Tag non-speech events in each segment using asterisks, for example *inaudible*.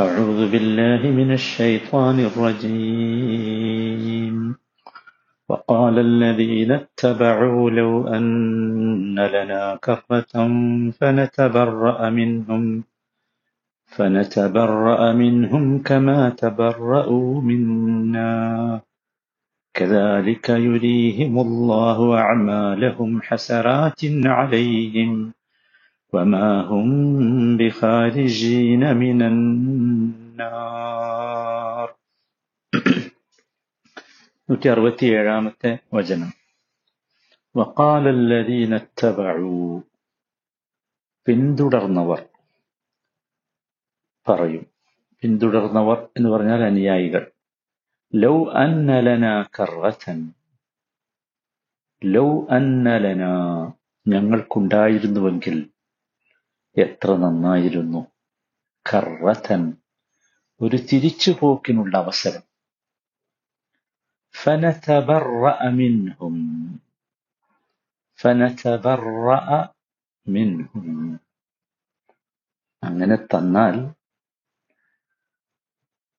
أعوذ بالله من الشيطان الرجيم. وقال الذين اتبعوا لو أن لنا كرة فنتبرأ منهم فنتبرأ منهم كما تبرأوا منا. كذلك يريهم الله أعمالهم حسرات عليهم. وما هم بخارجين من النار *clears throat* നൂറ്റി അറുപത്തിയേഴാമത്തെ വചനം وقال الذين اتبعوا പിന്തുടർന്നവർ പറയും പിന്തുടർന്നവർ എന്ന് പറഞ്ഞാൽ അനുയായികൾ ലൗ അന്നലന കറത്തൻ ലൗ അന്നലന ഞങ്ങൾക്കുണ്ടായിരുന്നുവെങ്കിൽ എത്ര നന്നായിരുന്നു കറത്തൻ ഒരു തിരിച്ചുപോക്കിനുള്ള അവസരം فنتبرأ منهم فنتبرأ منهم അങ്ങനെ തന്നാൽ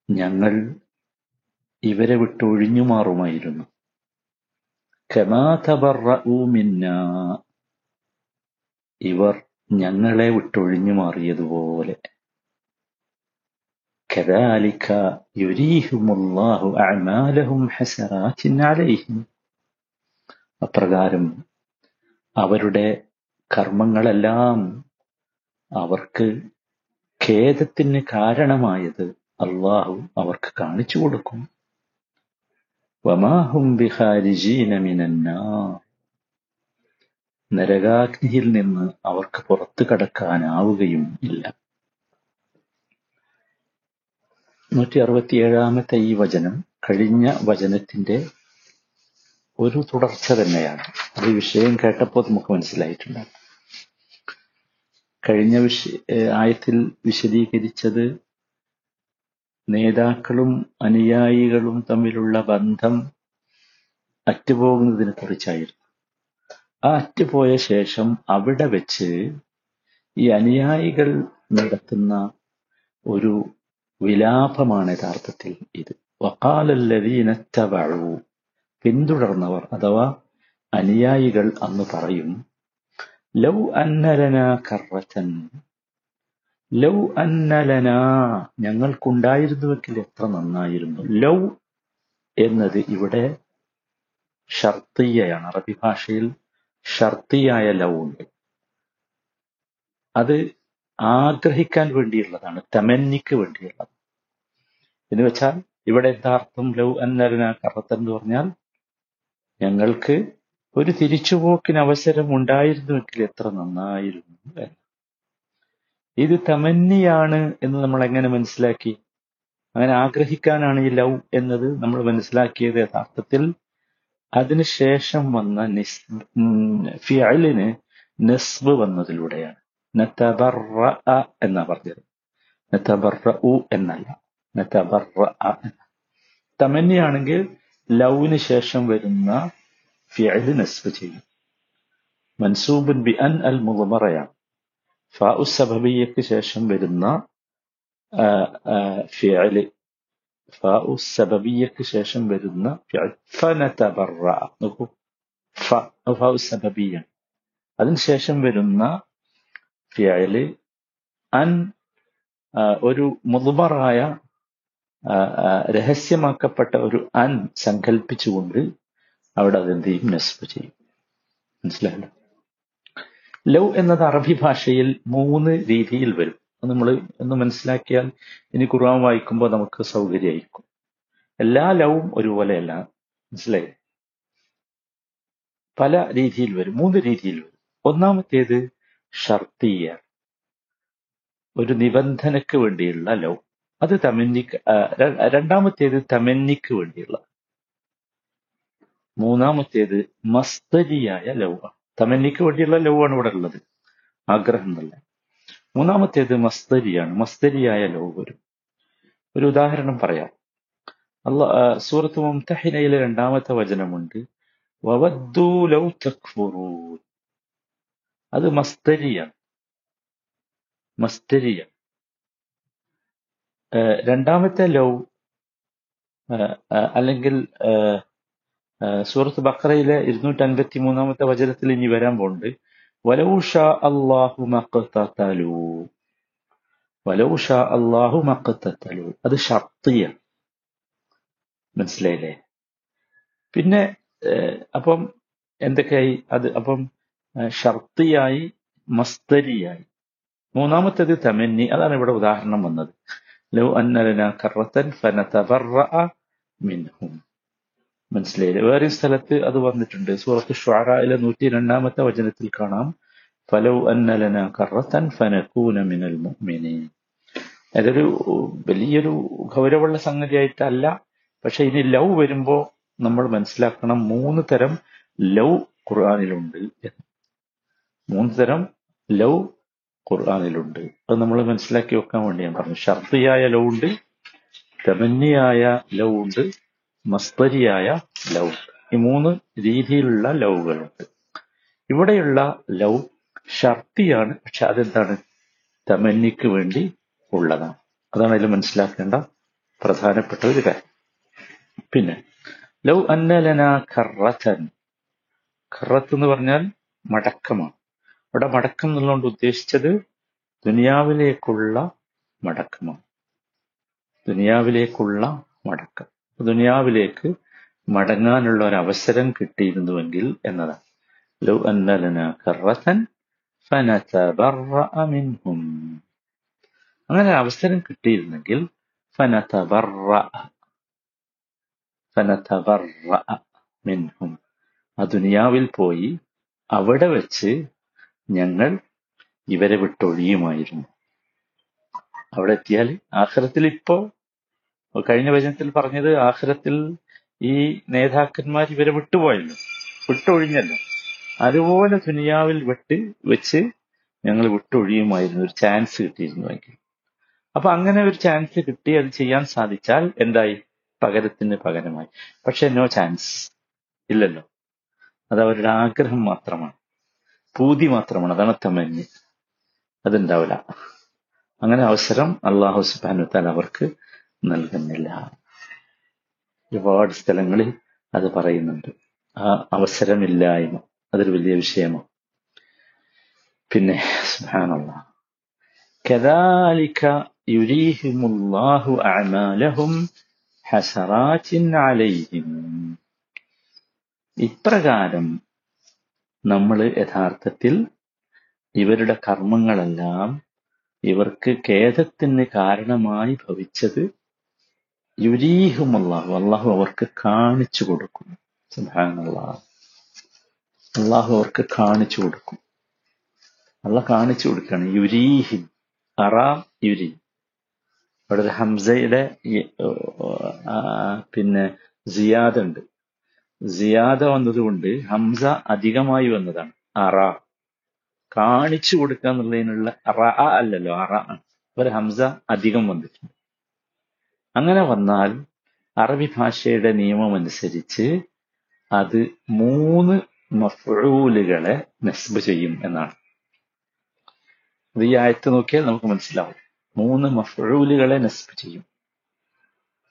ഞങ്ങൾ ഇവരെ വിട്ടൊഴിഞ്ഞു മാറുമായിരുന്നു കമാ തബറഊ മിന്നാ ഇവർ ഞങ്ങളെ വിട്ടൊഴിഞ്ഞു മാറിയതുപോലെ كذلك يريهم الله أعمالهم حسرات عليهم അപ്രകാരം അവരുടെ കർമ്മങ്ങളെല്ലാം അവർക്ക് ഖേദത്തിന് കാരണമായത് അള്ളാഹു അവർക്ക് കാണിച്ചു കൊടുക്കും വമാഹും ബിഹാരിജീന മിനന്നാർ നരകാഗ്നിയിൽ നിന്ന് അവർക്ക് പുറത്തു കടക്കാനാവുകയും ഇല്ല. നൂറ്റി അറുപത്തിയേഴാമത്തെ ഈ വചനം കഴിഞ്ഞ വചനത്തിന്റെ ഒരു തുടർച്ച തന്നെയാണ്. അത് വിഷയം കേട്ടപ്പോൾ നമുക്ക് മനസ്സിലായിട്ടുണ്ട് കഴിഞ്ഞ വിഷ ആയത്തിൽ വിശദീകരിച്ചത് നേതാക്കളും അനുയായികളും തമ്മിലുള്ള ബന്ധം അറ്റുപോകുന്നതിനെ കുറിച്ചായിരുന്നു അറ്റുപോയ ശേഷം അവിടെ വെച്ച് ഈ അനുയായികൾ നടത്തുന്ന ഒരു വിലാപമാണ് യഥാർത്ഥത്തിൽ ഇത്. വക്കാലല്ലതീനത്തവഴു പിന്തുടർന്നവർ അഥവാ അനുയായികൾ അന്ന് പറയും ലൗ അന്നലന കറച്ചൻ ലൗ അന്നലന ഞങ്ങൾക്കുണ്ടായിരുന്നുവെങ്കിൽ എത്ര നന്നായിരുന്നു. ലൗ എന്നത് ഇവിടെ ഷർത്തീയയാണ്. അറബി ഭാഷയിൽ ഷർത്തിയായ ലവ്. ഉണ്ട് അത് ആഗ്രഹിക്കാൻ വേണ്ടിയുള്ളതാണ് തമന്നിക്ക് വേണ്ടിയുള്ളത്. എന്ന് വെച്ചാൽ ഇവിടെ യഥാർത്ഥം ലവ് കറത്തൻ എന്ന് പറഞ്ഞാൽ ഞങ്ങൾക്ക് ഒരു തിരിച്ചുപോക്കിന് അവസരം ഉണ്ടായിരുന്നുവെങ്കിൽ എത്ര നന്നായിരുന്നു എന്ന്. ഇത് തമന്നിയാണ് എന്ന് നമ്മൾ എങ്ങനെ മനസ്സിലാക്കി? അങ്ങനെ ആഗ്രഹിക്കാനാണ് ഈ ലവ് എന്നത് നമ്മൾ മനസ്സിലാക്കിയത് യഥാർത്ഥത്തിൽ അതിനുശേഷം വന്ന നിസ് ഫിയലിന് നെസ്ബ് വന്നതിലൂടെയാണ്. നതബറ എന്നാ പറഞ്ഞത്. നതബറ എന്നല്ല. നതബറ എന്ന തമന്നിയാണെങ്കിൽ ലവിന് ശേഷം വരുന്ന ഫിയൽ നെസ്ബ് ചെയ്യും. മൻസൂബുൻ ബി അൻ അൽ മുളമറയാണ് ഫാഉ സബബിയക്ക് ശേഷം വരുന്ന ഫിയൽ ഫാഉ സബബിയക്ക് ശേഷം വരുന്ന നോക്കൂ. സബബിയാണ് അതിനുശേഷം വരുന്ന ഫിയൽ അൻ ഒരു മുതുമറായ രഹസ്യമാക്കപ്പെട്ട ഒരു അൻ സങ്കല്പിച്ചുകൊണ്ട് അവിടെ അതെന്ത് ചെയ്യും? നസ്ബ് ചെയ്യും. മനസ്സിലായല്ലോ? ലൗ എന്നത് അറബി ഭാഷയിൽ മൂന്ന് രീതിയിൽ വരും. നമ്മൾ എന്ന് മനസ്സിലാക്കിയാൽ ഇനി ഖുർആൻ വായിക്കുമ്പോൾ നമുക്ക് സൗകര്യമായിരിക്കും. എല്ലാ ലവും ഒരുപോലെയല്ല. മനസ്സിലായി? പല രീതിയിൽ വരും. മൂന്ന് രീതിയിൽ വരും. ഒന്നാമത്തേത് ഷർത്തീയ. ഒരു നിബന്ധനയ്ക്ക് വേണ്ടിയുള്ള ലവ് അത് തമന്നിക്ക് രണ്ടാമത്തേത് തമന്നിക്ക് വേണ്ടിയുള്ള. മൂന്നാമത്തേത് മസ്തരിയായ ലവ് തമന്നിക്ക് വേണ്ടിയുള്ള ലവ് ആണ് ഇവിടെ ഉള്ളത്. ആഗ്രഹം എന്നല്ല. മൂന്നാമത്തേത് മസ്തരിയാണ്. മസ്തരിയായ ലോകം ഒരു ഉദാഹരണം പറയാം. അല്ല സൂറത്ത് മുംതഹിനയിലെ രണ്ടാമത്തെ വചനമുണ്ട്. അത് മസ്തരിയാണ്. മസ്തരിയാണ്. രണ്ടാമത്തെ ലൗ ഏഹ് ഏഹ് അല്ലെങ്കിൽ സൂറത്ത് ബക്രയിലെ ഇരുന്നൂറ്റി അൻപത്തി മൂന്നാമത്തെ വചനത്തിൽ ഇനി വരാൻ പോകുന്നുണ്ട് വലൗ ഷാ അല്ലാഹു മഖ്തതലു വലൗ ഷാ അല്ലാഹു മഖ്തതലു അത് ഷർത്തിയ. മനസ്സിലായില്ലേ? പിന്നെ അപ്പം എന്തൊക്കെയായി അത്? അപ്പം ഷർത്തിയായി മസ്തരിയായി. മൂന്നാമത്തേത് തമന്നി. അതാണ് ഇവിടെ ഉദാഹരണം വന്നത്. ലൗ അന്നലന കറത്തൻ ഫനതബറഅ മിൻഹും. മനസ്സിലായില്ലേ? വേറെ സ്ഥലത്ത് അത് വന്നിട്ടുണ്ട്. സൂറത്ത് ഷുഅറയിലെ നൂറ്റി രണ്ടാമത്തെ വചനത്തിൽ കാണാം. ഫലൗ അന്നലന കറത്തൻ ഫനക്കൂന മിനൽ മുഅ്മിനീൻ. അതൊരു വലിയൊരു ഗൗരവമുള്ള സംഗതിയായിട്ടല്ല. പക്ഷെ ഇനി ലവ് വരുമ്പോ നമ്മൾ മനസ്സിലാക്കണം മൂന്ന് തരം ലവ് ഖുർആാനിലുണ്ട്. മൂന്ന് തരം ലവ് ഖുർആാനിലുണ്ട്. അത് നമ്മൾ മനസ്സിലാക്കി വെക്കാൻ വേണ്ടി ഞാൻ പറഞ്ഞു. ഷർത്തിയായ ലവ് ഉണ്ട് തമന്നിയായ ലവ് ഉണ്ട് മസ്തരിയായ ലവ് ഈ മൂന്ന് രീതിയിലുള്ള ലവുകളുണ്ട് ഇവിടെയുള്ള ലവ് ഷർത്തിയാണ് പക്ഷെ അതെന്താണ്? തമന്നിക്ക് വേണ്ടി ഉള്ളതാണ്. അതാണ് അതിൽ മനസ്സിലാക്കേണ്ട പ്രധാനപ്പെട്ട ഒരു കാര്യം. പിന്നെ ലൗ അന്നലന കറത്തൻ കറത്ത് എന്ന് പറഞ്ഞാൽ മടക്കമാണ്. ഇവിടെ മടക്കം എന്നുള്ളതുകൊണ്ട് ഉദ്ദേശിച്ചത് ദുനിയാവിലേക്കുള്ള മടക്കമാണ്. ദുനിയാവിലേക്കുള്ള മടക്കം. ദുനിയാവിലേക്ക് മടങ്ങാനുള്ള ഒരു അവസരം കിട്ടിയിരുന്നുവെങ്കിൽ എന്നതാണ്. ലൗ മിൻഹും. അങ്ങനെ അവസരം കിട്ടിയിരുന്നെങ്കിൽ മിൻഹും. ആ ദുനിയാവിൽ പോയി അവിടെ വെച്ച് ഞങ്ങൾ ഇവരെ വിട്ടൊഴിയുമായിരുന്നു. അവിടെ എത്തിയാൽ ആഖിറത്തിൽ ഇപ്പോ കഴിഞ്ഞ വചനത്തിൽ പറഞ്ഞത് ആഹ്രത്തിൽ ഈ നേതാക്കന്മാർ ഇവരെ വിട്ടുപോയല്ലോ. വിട്ടൊഴിഞ്ഞല്ലോ. അതുപോലെ ദുനിയാവിൽ വിട്ട് വെച്ച് ഞങ്ങൾ വിട്ടൊഴിയുമായിരുന്നു. ഒരു ചാൻസ് കിട്ടിയിരുന്നുവെങ്കിൽ അപ്പൊ അങ്ങനെ ഒരു ചാൻസ് കിട്ടി. അത് ചെയ്യാൻ സാധിച്ചാൽ എന്തായി? പകരത്തിന് പകരമായി. പക്ഷെ നോ ചാൻസ് ഇല്ലല്ലോ. അത് അവരുടെ ആഗ്രഹം മാത്രമാണ്. പൂതി മാത്രമാണ്. അതാണ് തമഞ്ഞ് അതുണ്ടാവില്ല അങ്ങനെ അവസരം അള്ളാഹു സുബാനു താൽ അവർക്ക് നൽകുന്നില്ല ഒരുപാട് സ്ഥലങ്ങളിൽ അത് പറയുന്നുണ്ട് ആ അവസരമില്ലായ്മ അതൊരു വലിയ വിഷയമാണ് പിന്നെ സുബാനുള്ള كذلك يريهم الله أعمالهم حسرات عليهم ഇപ്രകാരം നമ്മൾ യഥാർത്ഥത്തിൽ ഇവരുടെ കർമ്മങ്ങളെല്ലാം ഇവർക്ക് ഖേദത്തിന് കാരണമായി ഭവിച്ചത് യുരീഹും അള്ളാഹു അള്ളാഹു അവർക്ക് കാണിച്ചു കൊടുക്കും. സുബ്ഹാനല്ലാഹ് അള്ളാഹു അവർക്ക് കാണിച്ചു കൊടുക്കും. അള്ള കാണിച്ചു കൊടുക്കുകയാണ്. യുരീഹിൻ അറാം യുരി അവിടെ ഒരു ഹംസയുടെ പിന്നെ സിയാദ ഉണ്ട് സിയാദ വന്നതുകൊണ്ട് ഹംസ അധികമായി വന്നതാണ്. അറ. കാണിച്ചു കൊടുക്കുക എന്നുള്ളതിനുള്ള അറ അല്ലല്ലോ അറ ഒരു ഹംസ അധികം വന്നിട്ടുണ്ട്. അങ്ങനെ വന്നാൽ അറബി ഭാഷയുടെ നിയമം അനുസരിച്ച് അത് മൂന്ന് മഫൂലുകളെ നസ്ബ് ചെയ്യും എന്നാണ്. അത് ഈ ആയത്ത് നോക്കിയാൽ നമുക്ക് മനസ്സിലാവും. മൂന്ന് മഫൂലുകളെ നസ്ബ് ചെയ്യും.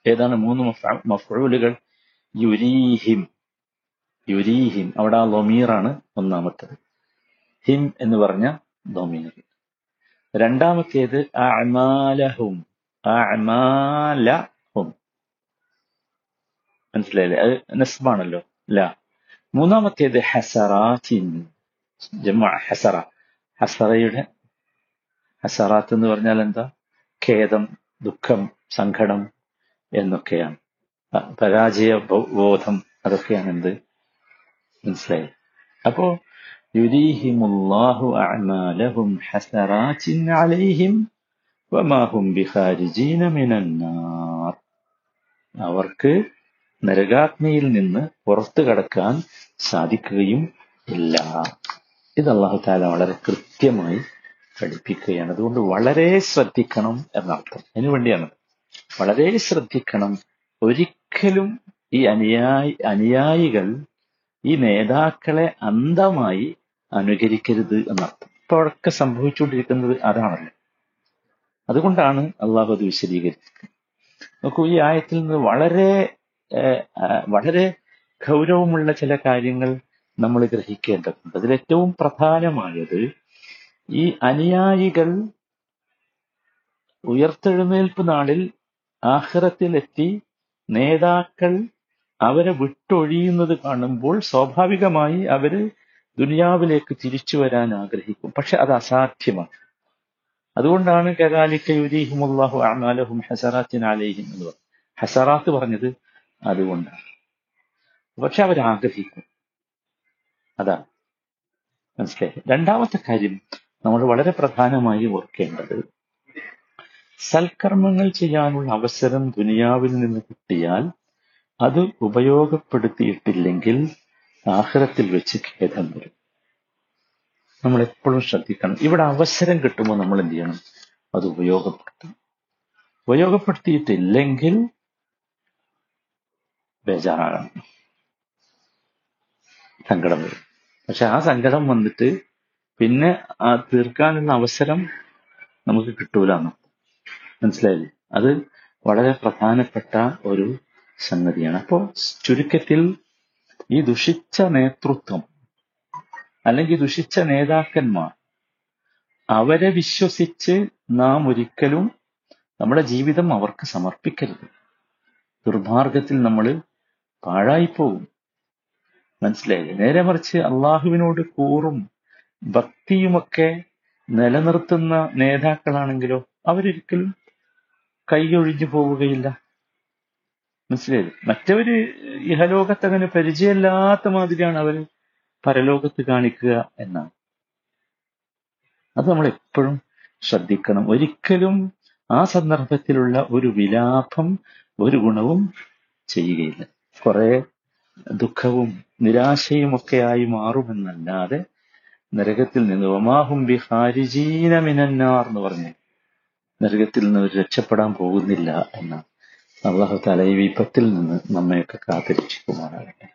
ഏതാണ് മൂന്ന് മഫൂലുകൾ യുരീഹിം. യുരീഹിം. അവിടെ ആ ലൊമീറാണ് ഒന്നാമത്തത്. ഹിം എന്ന് പറഞ്ഞ ലൊമീർ രണ്ടാമത്തേത് അഅമാലഹും. മനസ്സിലായില്ലേ? അത് നസ്ബാണല്ലോ. ല. മൂന്നാമത്തേത് ഹസറാത്തിൻ. ജമ ഹസറ. ഹസറയുടെ ഹസറാത്ത് എന്ന് പറഞ്ഞാൽ എന്താ? ഖേദം ദുഃഖം സങ്കടം എന്നൊക്കെയാണ്. പരാജയ ബോധം അതൊക്കെയാണ് എന്ത്? മനസ്സിലായി. അപ്പോ യുരീഹിമുല്ലാഹു അഅമാലഹും ഹസറാത്തിൻ അലൈഹിം അവർക്ക് നരകാഗ്നിയിൽ നിന്ന് പുറത്തു കടക്കാൻ സാധിക്കുകയും ഇല്ല. ഇത് അള്ളാഹു താല വളരെ കൃത്യമായി പഠിപ്പിക്കുകയാണ്. അതുകൊണ്ട് വളരെ ശ്രദ്ധിക്കണം എന്നർത്ഥം. അതിനു വേണ്ടിയാണ്. വളരെ ശ്രദ്ധിക്കണം. ഒരിക്കലും ഈ അനുയായി അനുയായികൾ ഈ നേതാക്കളെ അന്ധമായി അനുകരിക്കരുത് എന്നർത്ഥം. ഇപ്പോഴൊക്കെ സംഭവിച്ചുകൊണ്ടിരിക്കുന്നത് അതാണല്ലോ. അതുകൊണ്ടാണ് അള്ളാഹു അത് വിശദീകരിച്ചത് നോക്കൂ ഈ ആയത്തിൽ നിന്ന് വളരെ വളരെ ഗൗരവമുള്ള ചില കാര്യങ്ങൾ നമ്മൾ ഗ്രഹിക്കേണ്ടതുണ്ട്. അതിലേറ്റവും പ്രധാനമായത് ഈ അനുയായികൾ ഉയർത്തെഴുന്നേൽപ്പ് നാളിൽ ആഹ്റത്തിലെത്തി നേതാക്കൾ അവരെ വിട്ടൊഴിയുന്നത് കാണുമ്പോൾ സ്വാഭാവികമായി അവർ ദുനിയാവിലേക്ക് തിരിച്ചു വരാൻ ആഗ്രഹിക്കും. പക്ഷെ അത് അസാധ്യമാണ്. അതുകൊണ്ടാണ് കരാലിക്ക യുരീഹിമുല്ലാഹു അമാലഹും ഹസറാത്തിൻ അലേഹിം എന്ന് പറഞ്ഞു ഹസറാത്ത് പറഞ്ഞത് അതുകൊണ്ടാണ്. പക്ഷെ അവരാഗ്രഹിക്കും അതാണ് മനസ്സിലായി രണ്ടാമത്തെ കാര്യം നമ്മൾ വളരെ പ്രധാനമായി ഓർക്കേണ്ടത് സൽക്കർമ്മങ്ങൾ ചെയ്യാനുള്ള അവസരം ദുനിയാവിൽ നിന്ന് കിട്ടിയാൽ അത് ഉപയോഗപ്പെടുത്തിയിട്ടില്ലെങ്കിൽ ആഹ്റത്തിൽ വെച്ച് ഖേദം വരും. നമ്മൾ എപ്പോഴും ശ്രദ്ധിക്കണം. ഇവിടെ അവസരം കിട്ടുമ്പോൾ നമ്മൾ എന്ത് ചെയ്യണം? അത് ഉപയോഗപ്പെടുത്തണം. ഉപയോഗപ്പെടുത്തിയിട്ടില്ലെങ്കിൽ ബേജാറാകണം. സങ്കടം വരും. പക്ഷെ ആ സങ്കടം വന്നിട്ട് പിന്നെ ആ തീർക്കാനുള്ള അവസരം നമുക്ക് കിട്ടൂല മനസ്സിലായില്ലേ? അത് വളരെ പ്രധാനപ്പെട്ട ഒരു സംഗതിയാണ്. അപ്പോ ചുരുക്കത്തിൽ ഈ ദുഷിച്ച നേതൃത്വം അല്ലെങ്കിൽ ദുഷിച്ച നേതാക്കന്മാർ. അവരെ വിശ്വസിച്ച് നാം ഒരിക്കലും നമ്മുടെ ജീവിതം അവർക്ക് സമർപ്പിക്കരുത്. ദുർമാർഗത്തിൽ നമ്മൾ പാഴായിപ്പോകും. മനസ്സിലായില്ലേ? നേരെ മറിച്ച് അള്ളാഹുവിനോട് കൂറും ഭക്തിയുമൊക്കെ നിലനിർത്തുന്ന നേതാക്കളാണെങ്കിലോ അവരൊരിക്കലും കൈയൊഴിഞ്ഞു പോവുകയില്ല. മനസ്സിലായില്ലേ? മറ്റവര് ഇഹലോകത്തങ്ങനെ പരിചയമില്ലാത്ത മാതിരിയാണ് അവർ പരലോകത്ത് കാണിക്കുക എന്നാണ്. അത് നമ്മൾ എപ്പോഴും ശ്രദ്ധിക്കണം. ഒരിക്കലും ആ സന്ദർഭത്തിലുള്ള ഒരു വിലാപം ഒരു ഗുണവും ചെയ്യുകയില്ല. കുറെ ദുഃഖവും നിരാശയും ഒക്കെ ആയി മാറുമെന്നല്ലാതെ നരകത്തിൽ നിന്ന് ഒമാഹും ബിഹാരിജീന മിനന്നാർ എന്ന് പറഞ്ഞു നരകത്തിൽ നിന്ന് ഒരു രക്ഷപ്പെടാൻ പോകുന്നില്ല എന്ന അള്ളാഹു തല ഈ വിപത്തിൽ നിന്ന് നമ്മയൊക്കെ കാത്തിരക്ഷിക്കുമാറാകട്ടെ.